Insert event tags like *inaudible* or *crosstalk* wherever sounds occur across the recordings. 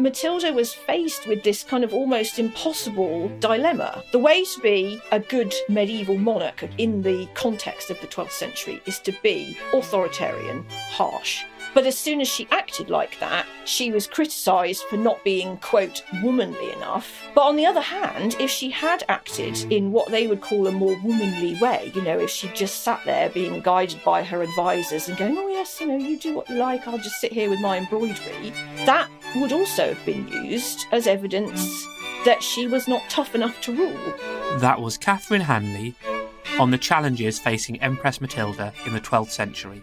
Matilda was faced with this kind of almost impossible dilemma. The way to be a good medieval monarch in the context of the 12th century is to be authoritarian, harsh, but as soon as she acted like that, she was criticised for not being, quote, womanly enough. But on the other hand, if she had acted in what they would call a more womanly way, you know, if she just sat there being guided by her advisors and going, oh, yes, you know, you do what you like, I'll just sit here with my embroidery, that would also have been used as evidence that she was not tough enough to rule. That was Catherine Hanley on the challenges facing Empress Matilda in the 12th century.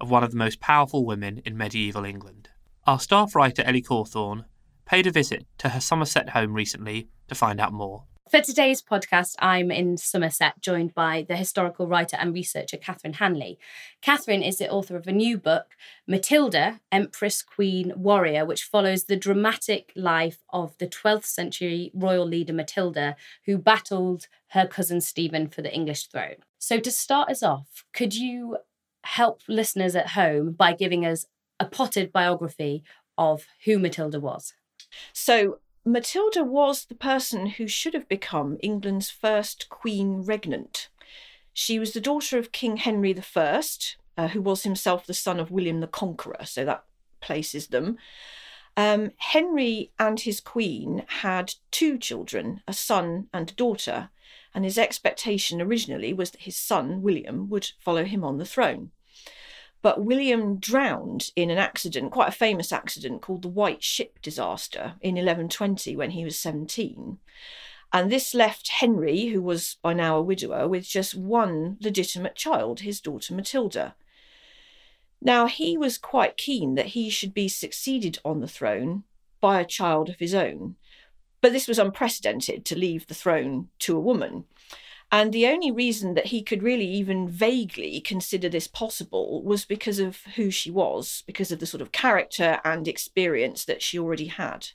of one of the most powerful women in medieval England. Our staff writer Ellie Cawthorne paid a visit to her Somerset home recently to find out more. For today's podcast, I'm in Somerset, joined by the historical writer and researcher Catherine Hanley. Catherine is the author of a new book, Matilda, Empress, Queen, Warrior, which follows the dramatic life of the 12th century royal leader Matilda, who battled her cousin Stephen for the English throne. So, to start us off, could you help listeners at home by giving us a potted biography of who Matilda was. So, Matilda was the person who should have become England's first queen regnant. She was the daughter of King Henry I, uh, who was himself the son of William the Conqueror, so that places them. Um, Henry and his queen had two children, a son and a daughter, and his expectation originally was that his son, William, would follow him on the throne. But William drowned in an accident, quite a famous accident called the White Ship disaster in 1120 when he was 17. And this left Henry, who was by now a widower, with just one legitimate child, his daughter Matilda. Now, he was quite keen that he should be succeeded on the throne by a child of his own. But this was unprecedented to leave the throne to a woman. And the only reason that he could really even vaguely consider this possible was because of who she was, because of the sort of character and experience that she already had.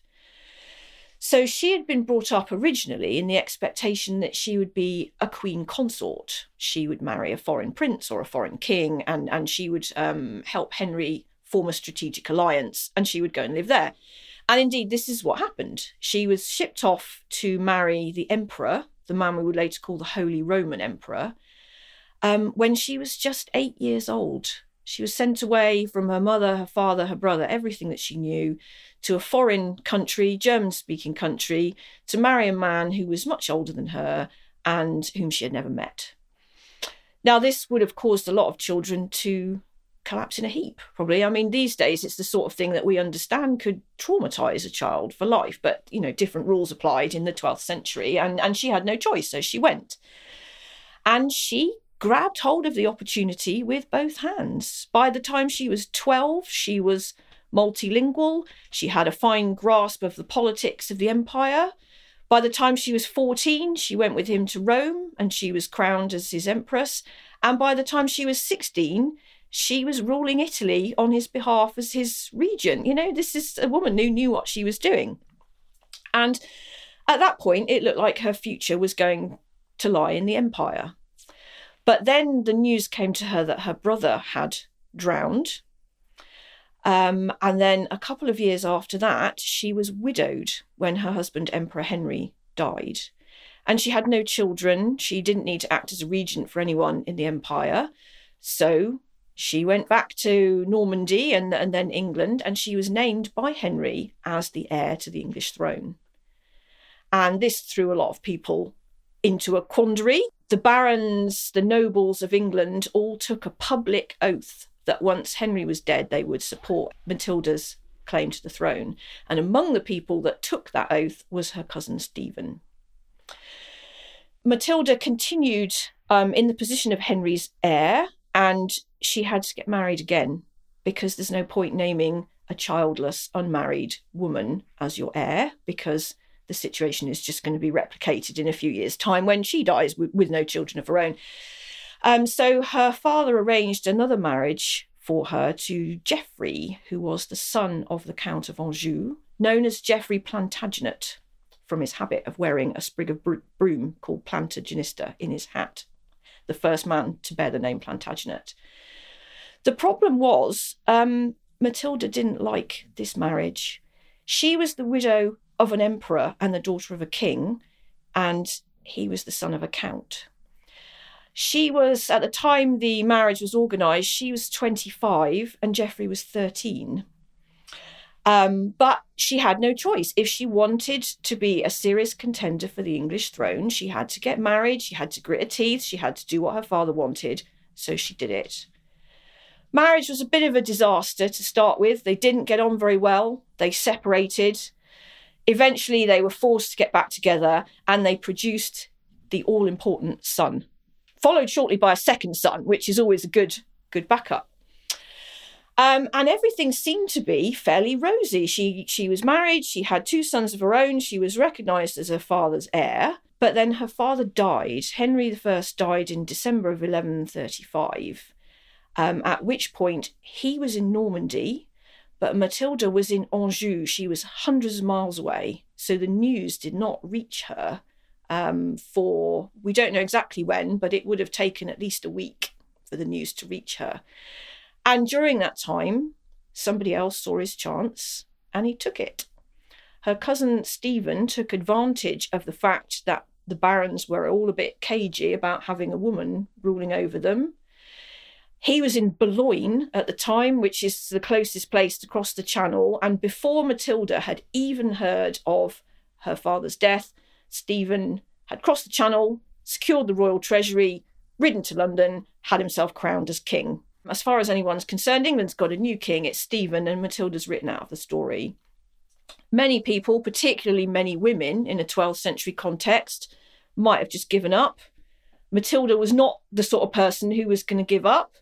So she had been brought up originally in the expectation that she would be a queen consort. She would marry a foreign prince or a foreign king, and, and she would um, help Henry form a strategic alliance, and she would go and live there. And indeed, this is what happened. She was shipped off to marry the emperor, the man we would later call the Holy Roman Emperor, um, when she was just eight years old. She was sent away from her mother, her father, her brother, everything that she knew, to a foreign country, German speaking country, to marry a man who was much older than her and whom she had never met. Now, this would have caused a lot of children to collapse in a heap, probably. I mean, these days it's the sort of thing that we understand could traumatize a child for life, but you know, different rules applied in the 12th century, and, and she had no choice, so she went. And she grabbed hold of the opportunity with both hands. By the time she was 12, she was multilingual, she had a fine grasp of the politics of the empire. By the time she was 14, she went with him to Rome and she was crowned as his empress. And by the time she was 16, she was ruling Italy on his behalf as his regent. You know, this is a woman who knew what she was doing. And at that point, it looked like her future was going to lie in the empire. But then the news came to her that her brother had drowned. Um, and then a couple of years after that, she was widowed when her husband, Emperor Henry, died. And she had no children. She didn't need to act as a regent for anyone in the empire. So she went back to Normandy and, and then England, and she was named by Henry as the heir to the English throne. And this threw a lot of people into a quandary. The barons, the nobles of England all took a public oath that once Henry was dead, they would support Matilda's claim to the throne. And among the people that took that oath was her cousin Stephen. Matilda continued um, in the position of Henry's heir, and she had to get married again because there's no point naming a childless, unmarried woman as your heir because the situation is just going to be replicated in a few years' time when she dies with, with no children of her own. Um, so her father arranged another marriage for her to Geoffrey, who was the son of the Count of Anjou, known as Geoffrey Plantagenet, from his habit of wearing a sprig of broom called Plantagenista in his hat, the first man to bear the name Plantagenet. The problem was um, Matilda didn't like this marriage. She was the widow of an emperor and the daughter of a king, and he was the son of a count. She was, at the time the marriage was organised, she was 25 and Geoffrey was 13. Um, but she had no choice. If she wanted to be a serious contender for the English throne, she had to get married, she had to grit her teeth, she had to do what her father wanted. So she did it. Marriage was a bit of a disaster to start with. They didn't get on very well. They separated. Eventually, they were forced to get back together and they produced the all important son, followed shortly by a second son, which is always a good, good backup. Um, and everything seemed to be fairly rosy. She she was married. She had two sons of her own. She was recognised as her father's heir. But then her father died. Henry I died in December of 1135 um, at which point he was in Normandy, but Matilda was in Anjou. She was hundreds of miles away. So the news did not reach her um, for, we don't know exactly when, but it would have taken at least a week for the news to reach her. And during that time, somebody else saw his chance and he took it. Her cousin Stephen took advantage of the fact that the barons were all a bit cagey about having a woman ruling over them he was in Boulogne at the time, which is the closest place to cross the channel. And before Matilda had even heard of her father's death, Stephen had crossed the channel, secured the royal treasury, ridden to London, had himself crowned as king. As far as anyone's concerned, England's got a new king, it's Stephen, and Matilda's written out of the story. Many people, particularly many women in a 12th century context, might have just given up. Matilda was not the sort of person who was going to give up.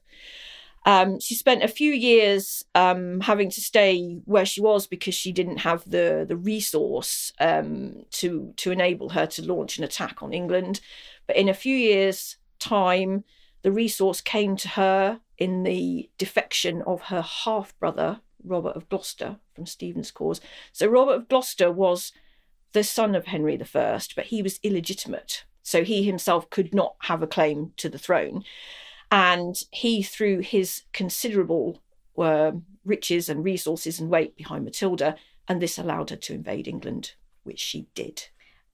Um, she spent a few years um, having to stay where she was because she didn't have the the resource um, to to enable her to launch an attack on England. But in a few years' time, the resource came to her in the defection of her half brother Robert of Gloucester from Stephen's cause. So Robert of Gloucester was the son of Henry I, but he was illegitimate, so he himself could not have a claim to the throne. And he threw his considerable uh, riches and resources and weight behind Matilda, and this allowed her to invade England, which she did.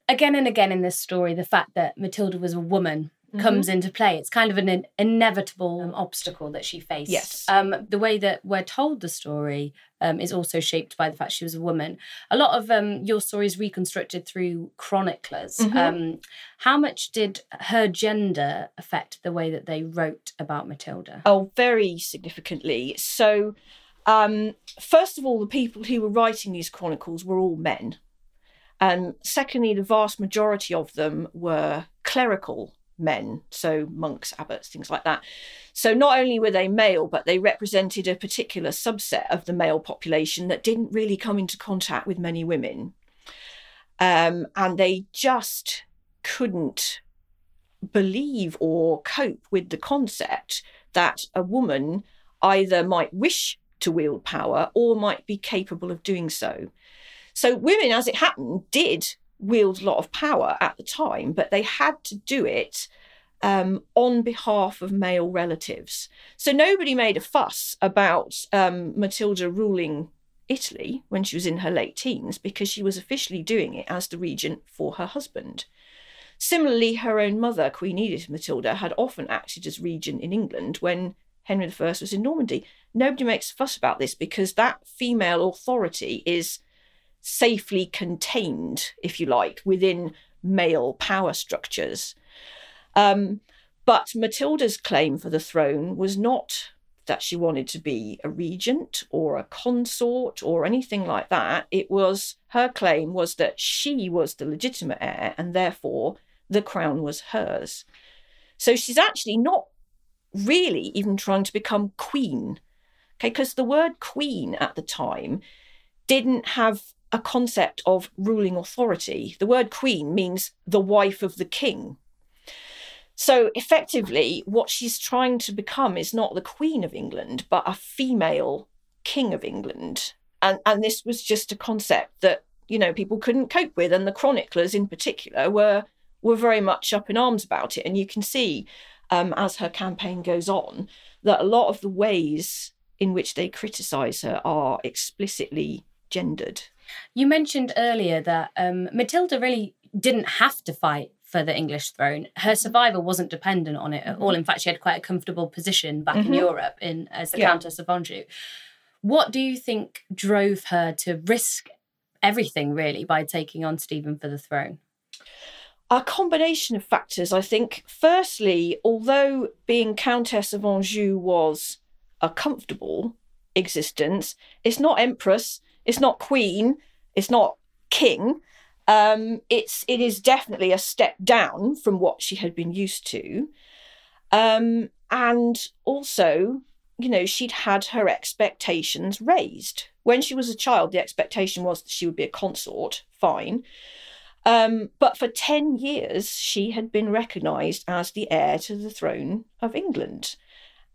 Again and again in this story, the fact that Matilda was a woman comes into play. It's kind of an in- inevitable um, obstacle that she faced. Yes. Um, the way that we're told the story um, is also shaped by the fact she was a woman. A lot of um, your story is reconstructed through chroniclers. Mhm. Um, how much did her gender affect the way that they wrote about Matilda? Oh, very significantly. So, um, first of all, the people who were writing these chronicles were all men. And secondly, the vast majority of them were clerical men, so monks, abbots, things like that. So, not only were they male, but they represented a particular subset of the male population that didn't really come into contact with many women. Um, and they just couldn't believe or cope with the concept that a woman either might wish to wield power or might be capable of doing so. So, women, as it happened, did wield a lot of power at the time, but they had to do it um, on behalf of male relatives. So, nobody made a fuss about um, Matilda ruling Italy when she was in her late teens because she was officially doing it as the regent for her husband. Similarly, her own mother, Queen Edith Matilda, had often acted as regent in England when Henry I was in Normandy. Nobody makes a fuss about this because that female authority is safely contained, if you like, within male power structures. Um, but Matilda's claim for the throne was not that she wanted to be a regent or a consort or anything like that. It was her claim was that she was the legitimate heir and therefore the crown was hers. So she's actually not really even trying to become queen. Okay, because the word queen at the time didn't have a concept of ruling authority. The word queen means the wife of the king. So effectively, what she's trying to become is not the Queen of England, but a female King of England. And, and this was just a concept that, you know, people couldn't cope with. And the chroniclers in particular were were very much up in arms about it. And you can see um, as her campaign goes on that a lot of the ways in which they criticise her are explicitly gendered. You mentioned earlier that um, Matilda really didn't have to fight for the English throne. Her survival wasn't dependent on it at all. In fact, she had quite a comfortable position back in Mhm. Europe in as the Yeah. Countess of Anjou. What do you think drove her to risk everything really by taking on Stephen for the throne? a combination of factors, I think. Firstly, although being Countess of Anjou was a comfortable existence, it's not Empress, it's not Queen, it's not King. Um, it's it is definitely a step down from what she had been used to, um, and also, you know, she'd had her expectations raised when she was a child. The expectation was that she would be a consort, fine. Um, but for 10 years, she had been recognised as the heir to the throne of England.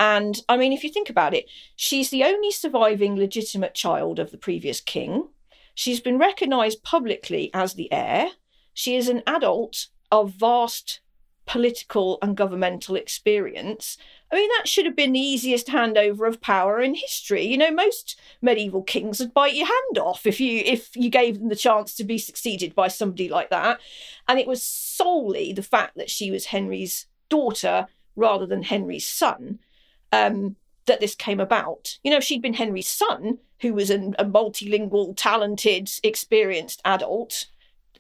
And I mean, if you think about it, she's the only surviving legitimate child of the previous king. She's been recognised publicly as the heir. She is an adult of vast political and governmental experience. I mean, that should have been the easiest handover of power in history. You know, most medieval kings would bite your hand off if you if you gave them the chance to be succeeded by somebody like that. And it was solely the fact that she was Henry's daughter rather than Henry's son um, that this came about. You know, if she'd been Henry's son, who was an, a multilingual, talented, experienced adult,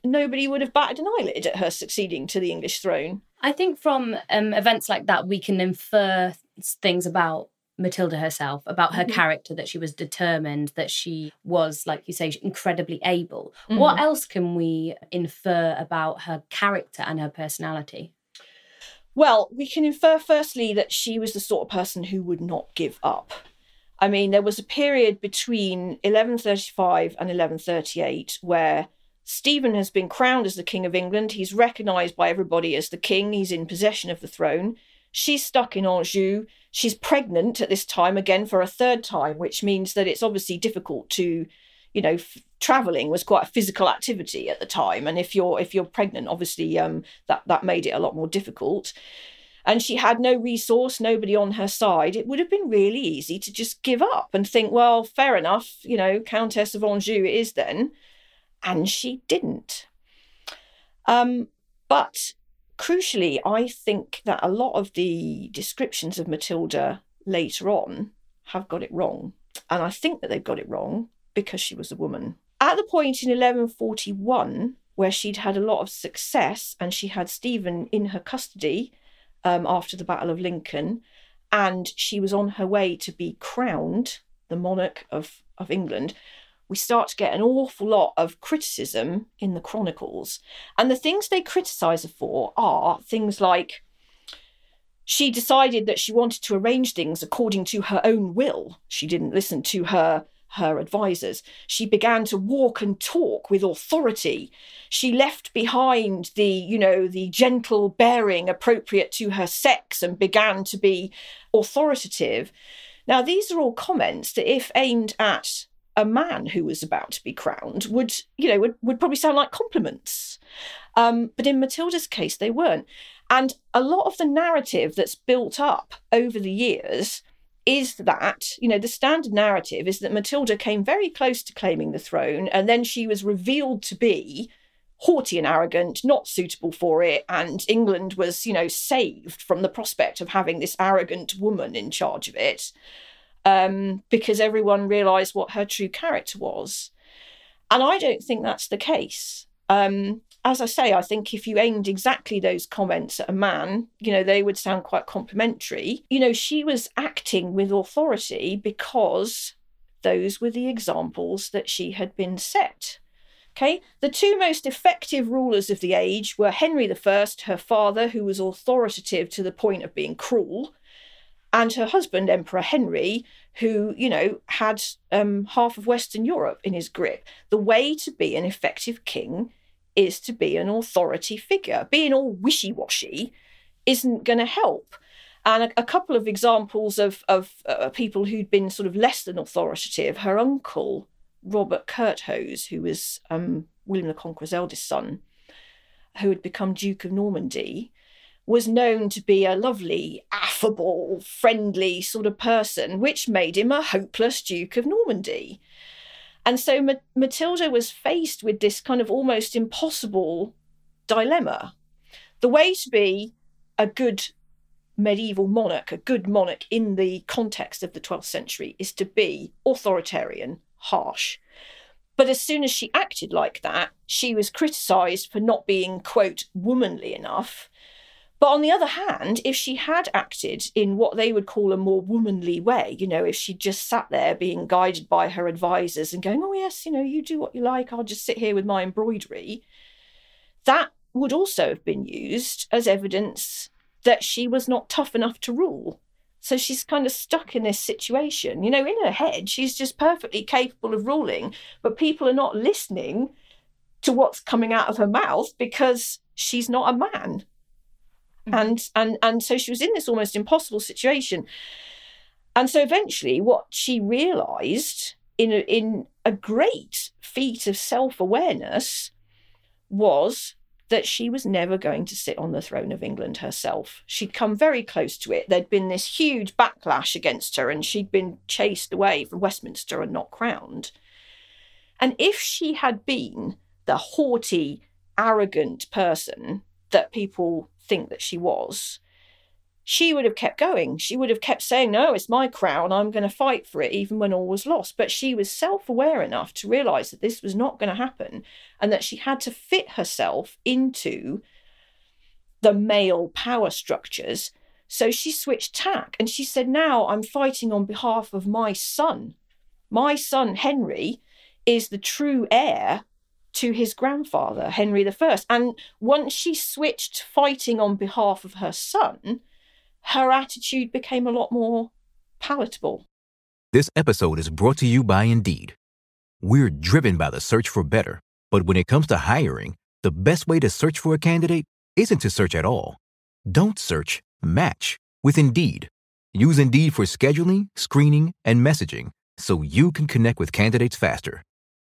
nobody would have batted an eyelid at her succeeding to the English throne. I think from um, events like that, we can infer things about Matilda herself, about her Mhm. character, that she was determined, that she was, like you say, incredibly able. What Mhm. else can we infer about her character and her personality? Well, we can infer firstly that she was the sort of person who would not give up. I mean, there was a period between 1135 and 1138 where Stephen has been crowned as the King of England. He's recognised by everybody as the king. He's in possession of the throne. She's stuck in Anjou. She's pregnant at this time again for a third time, which means that it's obviously difficult to, you know, traveling was quite a physical activity at the time. And if you're if you're pregnant, obviously um, that that made it a lot more difficult. And she had no resource, nobody on her side. It would have been really easy to just give up and think, well, fair enough, you know, Countess of Anjou it is then and she didn't. Um, but crucially, I think that a lot of the descriptions of Matilda later on have got it wrong. And I think that they've got it wrong because she was a woman. At the point in 1141 where she'd had a lot of success and she had Stephen in her custody um, after the Battle of Lincoln, and she was on her way to be crowned the monarch of, of England, we start to get an awful lot of criticism in the chronicles. And the things they criticize her for are things like she decided that she wanted to arrange things according to her own will. She didn't listen to her her advisors. She began to walk and talk with authority. She left behind the, you know, the gentle bearing appropriate to her sex and began to be authoritative. Now, these are all comments that, if aimed at a man who was about to be crowned, would, you know, would, would probably sound like compliments. Um, but in Matilda's case, they weren't. And a lot of the narrative that's built up over the years is that, you know, the standard narrative is that Matilda came very close to claiming the throne and then she was revealed to be haughty and arrogant, not suitable for it, and England was, you know, saved from the prospect of having this arrogant woman in charge of it um, because everyone realised what her true character was. And I don't think that's the case. Um, as I say, I think if you aimed exactly those comments at a man, you know, they would sound quite complimentary. You know, she was acting with authority because those were the examples that she had been set. Okay, the two most effective rulers of the age were Henry I, her father, who was authoritative to the point of being cruel, and her husband, Emperor Henry, who, you know, had um, half of Western Europe in his grip. The way to be an effective king is to be an authority figure. Being all wishy washy isn't going to help. And a, a, couple of examples of, of uh, people who'd been sort of less than authoritative her uncle, Robert Curthose, who was um, William the Conqueror's eldest son, who had become Duke of Normandy, was known to be a lovely, affable, friendly sort of person, which made him a hopeless Duke of Normandy. And so Ma- Matilda was faced with this kind of almost impossible dilemma. The way to be a good medieval monarch, a good monarch in the context of the 12th century, is to be authoritarian, harsh. But as soon as she acted like that, she was criticised for not being, quote, womanly enough but on the other hand, if she had acted in what they would call a more womanly way, you know, if she just sat there being guided by her advisors and going, oh, yes, you know, you do what you like, I'll just sit here with my embroidery, that would also have been used as evidence that she was not tough enough to rule. So she's kind of stuck in this situation. You know, in her head, she's just perfectly capable of ruling, but people are not listening to what's coming out of her mouth because she's not a man. Mm-hmm. And and and so she was in this almost impossible situation. And so eventually what she realized in a, in a great feat of self-awareness was that she was never going to sit on the throne of England herself. She'd come very close to it. There'd been this huge backlash against her, and she'd been chased away from Westminster and not crowned. And if she had been the haughty, arrogant person that people think that she was, she would have kept going. She would have kept saying, No, it's my crown. I'm going to fight for it, even when all was lost. But she was self aware enough to realize that this was not going to happen and that she had to fit herself into the male power structures. So she switched tack and she said, Now I'm fighting on behalf of my son. My son, Henry, is the true heir to his grandfather, Henry I. And once she switched fighting on behalf of her son, her attitude became a lot more palatable. This episode is brought to you by Indeed. We're driven by the search for better, but when it comes to hiring, the best way to search for a candidate isn't to search at all. Don't search, match with Indeed. Use Indeed for scheduling, screening, and messaging so you can connect with candidates faster.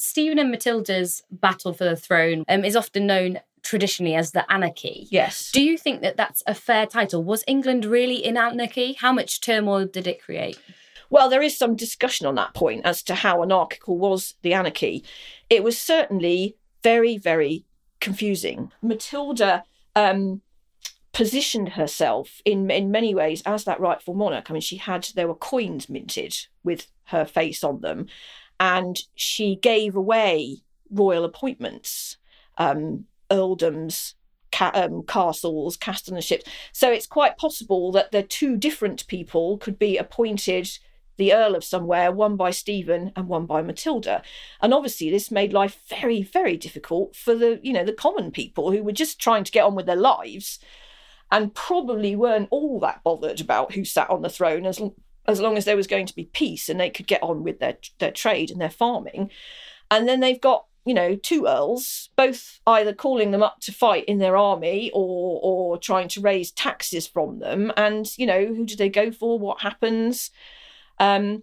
Stephen and Matilda's battle for the throne um, is often known traditionally as the anarchy. Yes. Do you think that that's a fair title? Was England really in anarchy? How much turmoil did it create? Well, there is some discussion on that point as to how anarchical was the anarchy. It was certainly very, very confusing. Matilda um, positioned herself in in many ways as that rightful monarch. I mean, she had there were coins minted with her face on them, and she gave away royal appointments, um, earldoms, ca- um, castles, castellanships. So it's quite possible that the two different people could be appointed the Earl of somewhere, one by Stephen and one by Matilda. And obviously this made life very, very difficult for the, you know, the common people who were just trying to get on with their lives and probably weren't all that bothered about who sat on the throne as as long as there was going to be peace and they could get on with their their trade and their farming. And then they've got you know two earls, both either calling them up to fight in their army or or trying to raise taxes from them. And you know who do they go for? What happens? Um,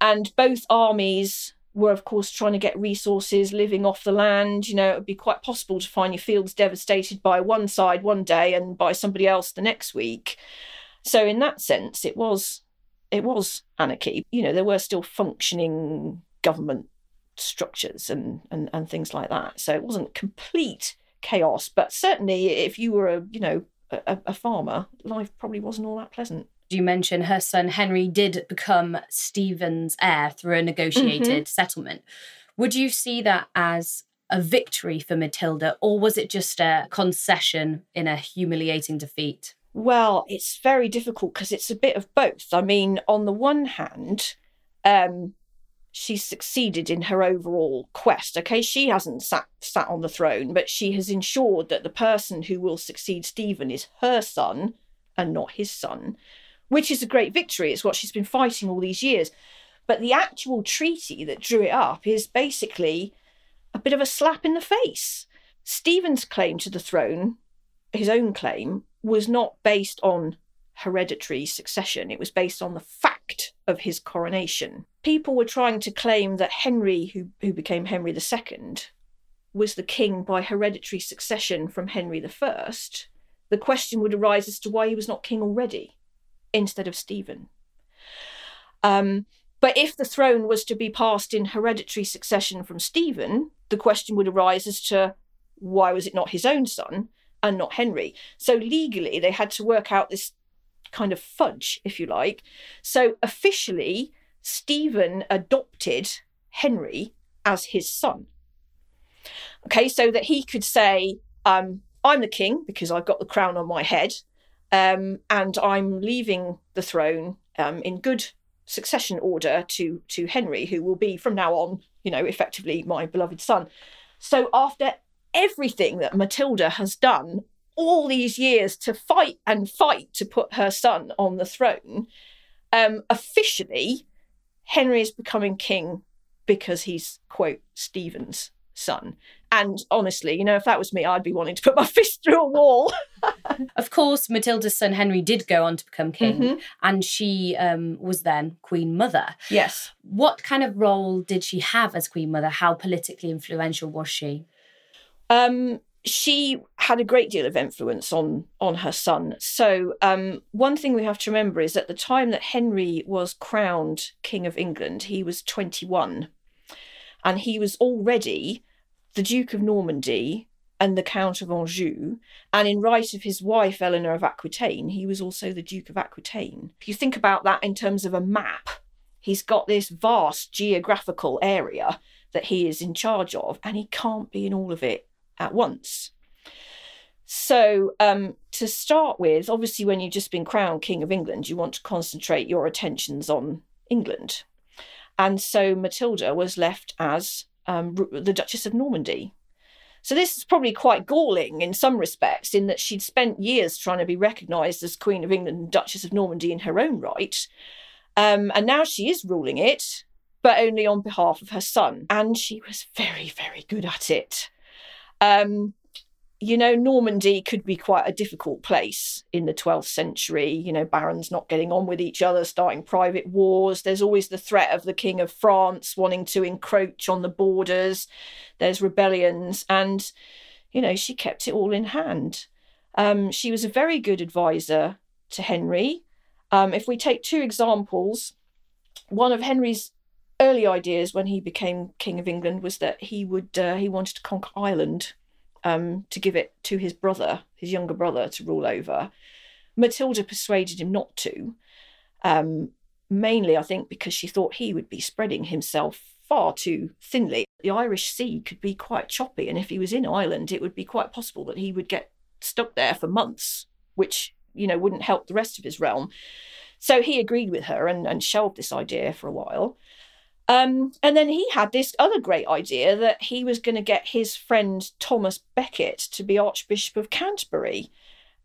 and both armies were, of course, trying to get resources living off the land. You know, it would be quite possible to find your fields devastated by one side one day and by somebody else the next week. So, in that sense, it was it was anarchy. You know, there were still functioning government structures and and, and things like that. So it wasn't complete chaos, but certainly if you were a you know a, a farmer, life probably wasn't all that pleasant you mention her son Henry did become Stephen's heir through a negotiated mm-hmm. settlement. Would you see that as a victory for Matilda, or was it just a concession in a humiliating defeat? Well, it's very difficult because it's a bit of both. I mean, on the one hand, um, she succeeded in her overall quest. Okay, she hasn't sat sat on the throne, but she has ensured that the person who will succeed Stephen is her son and not his son which is a great victory. It's what she's been fighting all these years. But the actual treaty that drew it up is basically a bit of a slap in the face. Stephen's claim to the throne, his own claim, was not based on hereditary succession. It was based on the fact of his coronation. People were trying to claim that Henry, who, who became Henry II, was the king by hereditary succession from Henry I. The question would arise as to why he was not king already instead of Stephen. Um, but if the throne was to be passed in hereditary succession from Stephen, the question would arise as to why was it not his own son and not Henry? So legally, they had to work out this kind of fudge, if you like. So officially, Stephen adopted Henry as his son. Okay, so that he could say, um, I'm the king because I've got the crown on my head, um, and I'm leaving the throne um, in good succession order to to Henry, who will be from now on, you know, effectively my beloved son. So after everything that Matilda has done all these years to fight and fight to put her son on the throne, um, officially, Henry is becoming king because he's quote Stephen's son. And honestly, you know, if that was me, I'd be wanting to put my *laughs* fist through a wall. *laughs* of course, Matilda's son Henry did go on to become king, mm-hmm. and she um, was then Queen Mother. Yes. What kind of role did she have as Queen Mother? How politically influential was she? Um, she had a great deal of influence on on her son. So um, one thing we have to remember is at the time that Henry was crowned King of England, he was 21, and he was already the Duke of Normandy and the Count of Anjou, and in right of his wife Eleanor of Aquitaine, he was also the Duke of Aquitaine. If you think about that in terms of a map, he's got this vast geographical area that he is in charge of, and he can't be in all of it at once. So, um, to start with, obviously, when you've just been crowned King of England, you want to concentrate your attentions on England. And so Matilda was left as um, the Duchess of Normandy. So this is probably quite galling in some respects, in that she'd spent years trying to be recognised as Queen of England and Duchess of Normandy in her own right. Um, and now she is ruling it, but only on behalf of her son. And she was very, very good at it. Um, you know, Normandy could be quite a difficult place in the 12th century. You know, barons not getting on with each other, starting private wars. There's always the threat of the King of France wanting to encroach on the borders. There's rebellions. And, you know, she kept it all in hand. Um, she was a very good advisor to Henry. Um, if we take two examples, one of Henry's early ideas when he became King of England was that he would uh, he wanted to conquer Ireland um, to give it to his brother, his younger brother, to rule over. Matilda persuaded him not to, um, mainly, I think, because she thought he would be spreading himself far too thinly. The Irish Sea could be quite choppy, and if he was in Ireland, it would be quite possible that he would get stuck there for months, which, you know, wouldn't help the rest of his realm. So he agreed with her and, and shelved this idea for a while. Um, and then he had this other great idea that he was going to get his friend Thomas Becket to be Archbishop of Canterbury.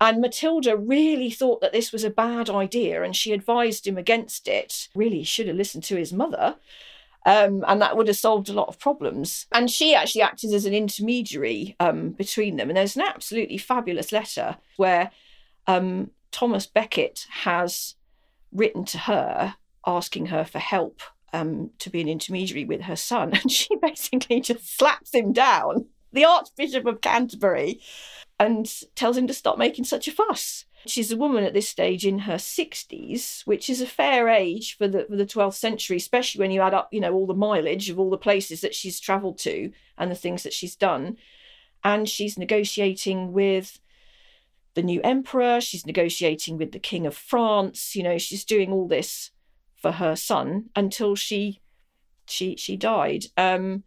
And Matilda really thought that this was a bad idea and she advised him against it. Really should have listened to his mother. Um, and that would have solved a lot of problems. And she actually acted as an intermediary um, between them. And there's an absolutely fabulous letter where um, Thomas Becket has written to her asking her for help um, to be an intermediary with her son, *laughs* and she basically just slaps him down, the Archbishop of Canterbury, and tells him to stop making such a fuss. She's a woman at this stage in her 60s, which is a fair age for the for the 12th century, especially when you add up, you know, all the mileage of all the places that she's travelled to and the things that she's done. And she's negotiating with the new emperor, she's negotiating with the king of France, you know, she's doing all this for her son until she she she died. Um,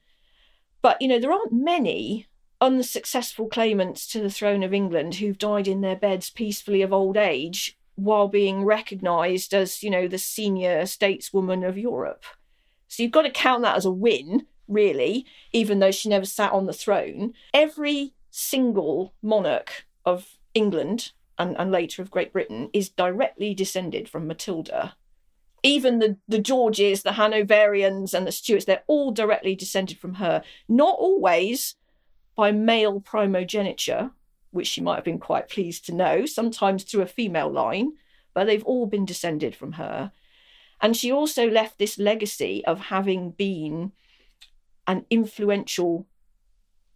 but you know there aren't many unsuccessful claimants to the throne of England who've died in their beds peacefully of old age while being recognised as you know the senior stateswoman of Europe. So you've got to count that as a win, really, even though she never sat on the throne. Every single monarch of England and, and later of Great Britain is directly descended from Matilda even the, the Georges, the Hanoverians, and the Stuarts, they're all directly descended from her. Not always by male primogeniture, which she might have been quite pleased to know, sometimes through a female line, but they've all been descended from her. And she also left this legacy of having been an influential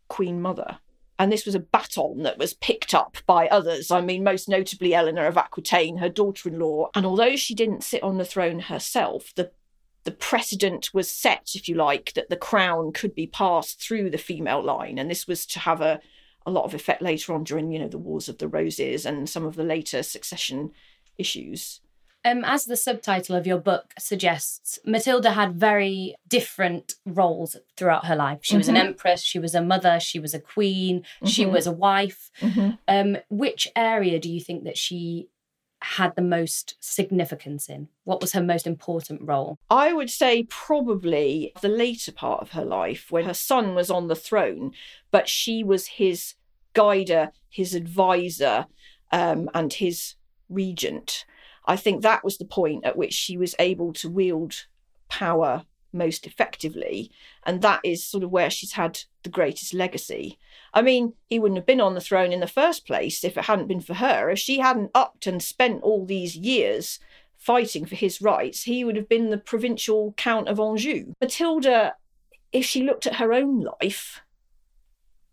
queen mother and this was a baton that was picked up by others. I mean, most notably Eleanor of Aquitaine, her daughter in law. And although she didn't sit on the throne herself, the the precedent was set, if you like, that the crown could be passed through the female line. And this was to have a, a lot of effect later on during, you know, the Wars of the Roses and some of the later succession issues. Um, as the subtitle of your book suggests, Matilda had very different roles throughout her life. She mm-hmm. was an mm-hmm. empress, she was a mother, she was a queen, mm-hmm. she was a wife. Mm-hmm. Um, which area do you think that she had the most significance in? What was her most important role? I would say probably the later part of her life when her son was on the throne, but she was his guider, his advisor, um, and his regent. I think that was the point at which she was able to wield power most effectively. And that is sort of where she's had the greatest legacy. I mean, he wouldn't have been on the throne in the first place if it hadn't been for her. If she hadn't upped and spent all these years fighting for his rights, he would have been the provincial Count of Anjou. Matilda, if she looked at her own life,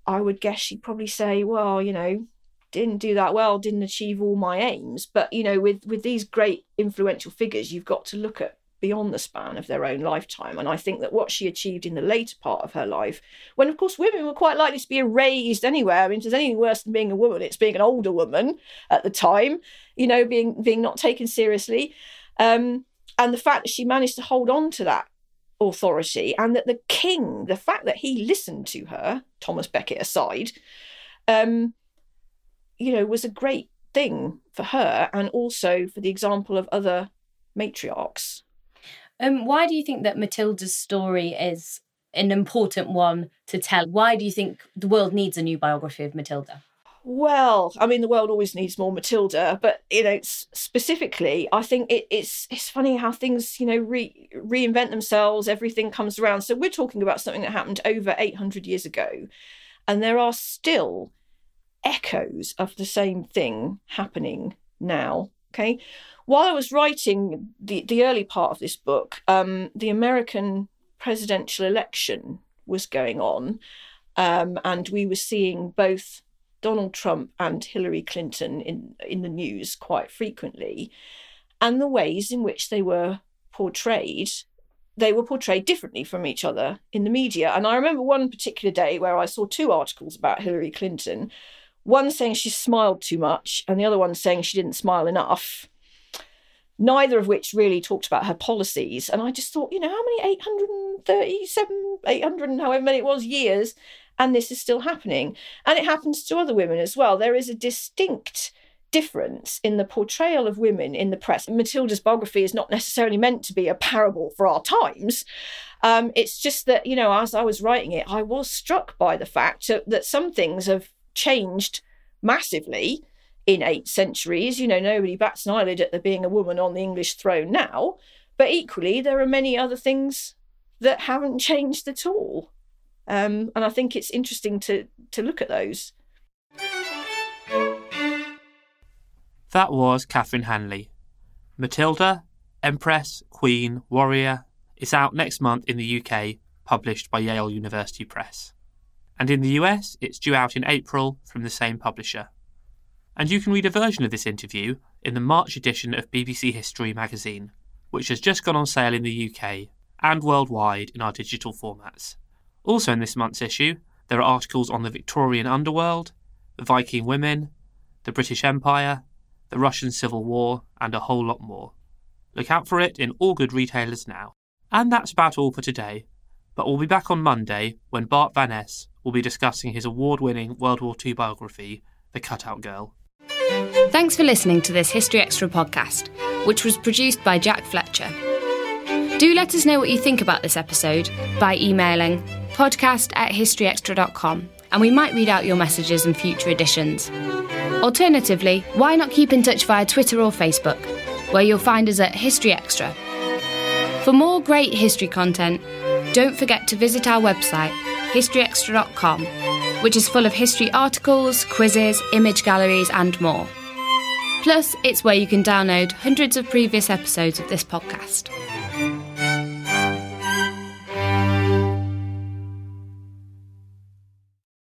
I would guess she'd probably say, well, you know, didn't do that well, didn't achieve all my aims. But you know, with with these great influential figures, you've got to look at beyond the span of their own lifetime. And I think that what she achieved in the later part of her life, when of course women were quite likely to be erased anywhere. I mean, if there's anything worse than being a woman, it's being an older woman at the time, you know, being being not taken seriously. Um, and the fact that she managed to hold on to that authority and that the king, the fact that he listened to her, Thomas Becket aside, um, you know, was a great thing for her and also for the example of other matriarchs. Um, why do you think that Matilda's story is an important one to tell? Why do you think the world needs a new biography of Matilda? Well, I mean, the world always needs more Matilda, but you know, specifically, I think it, it's it's funny how things you know re, reinvent themselves. Everything comes around. So we're talking about something that happened over eight hundred years ago, and there are still echoes of the same thing happening now. Okay. While I was writing the, the early part of this book, um, the American presidential election was going on. Um, and we were seeing both Donald Trump and Hillary Clinton in, in the news quite frequently. And the ways in which they were portrayed, they were portrayed differently from each other in the media. And I remember one particular day where I saw two articles about Hillary Clinton one saying she smiled too much, and the other one saying she didn't smile enough neither of which really talked about her policies. And I just thought, you know, how many 837, 800 and however many it was years, and this is still happening. And it happens to other women as well. There is a distinct difference in the portrayal of women in the press. Matilda's biography is not necessarily meant to be a parable for our times. Um, it's just that, you know, as I was writing it, I was struck by the fact that some things have changed massively in eight centuries. You know, nobody bats an eyelid at there being a woman on the English throne now. But equally, there are many other things that haven't changed at all. Um, and I think it's interesting to, to look at those. That was Catherine Hanley. Matilda, Empress, Queen, Warrior is out next month in the UK, published by Yale University Press. And in the US, it's due out in April from the same publisher and you can read a version of this interview in the March edition of BBC History magazine, which has just gone on sale in the UK and worldwide in our digital formats. Also, in this month's issue, there are articles on the Victorian underworld, the Viking women, the British Empire, the Russian Civil War, and a whole lot more. Look out for it in all good retailers now. And that's about all for today, but we'll be back on Monday when Bart Van Es will be discussing his award winning World War II biography, The Cutout Girl. Thanks for listening to this History Extra podcast, which was produced by Jack Fletcher. Do let us know what you think about this episode by emailing podcast at historyextra.com and we might read out your messages in future editions. Alternatively, why not keep in touch via Twitter or Facebook, where you'll find us at History Extra. For more great history content, don't forget to visit our website, historyextra.com which is full of history articles, quizzes, image galleries, and more. Plus, it's where you can download hundreds of previous episodes of this podcast.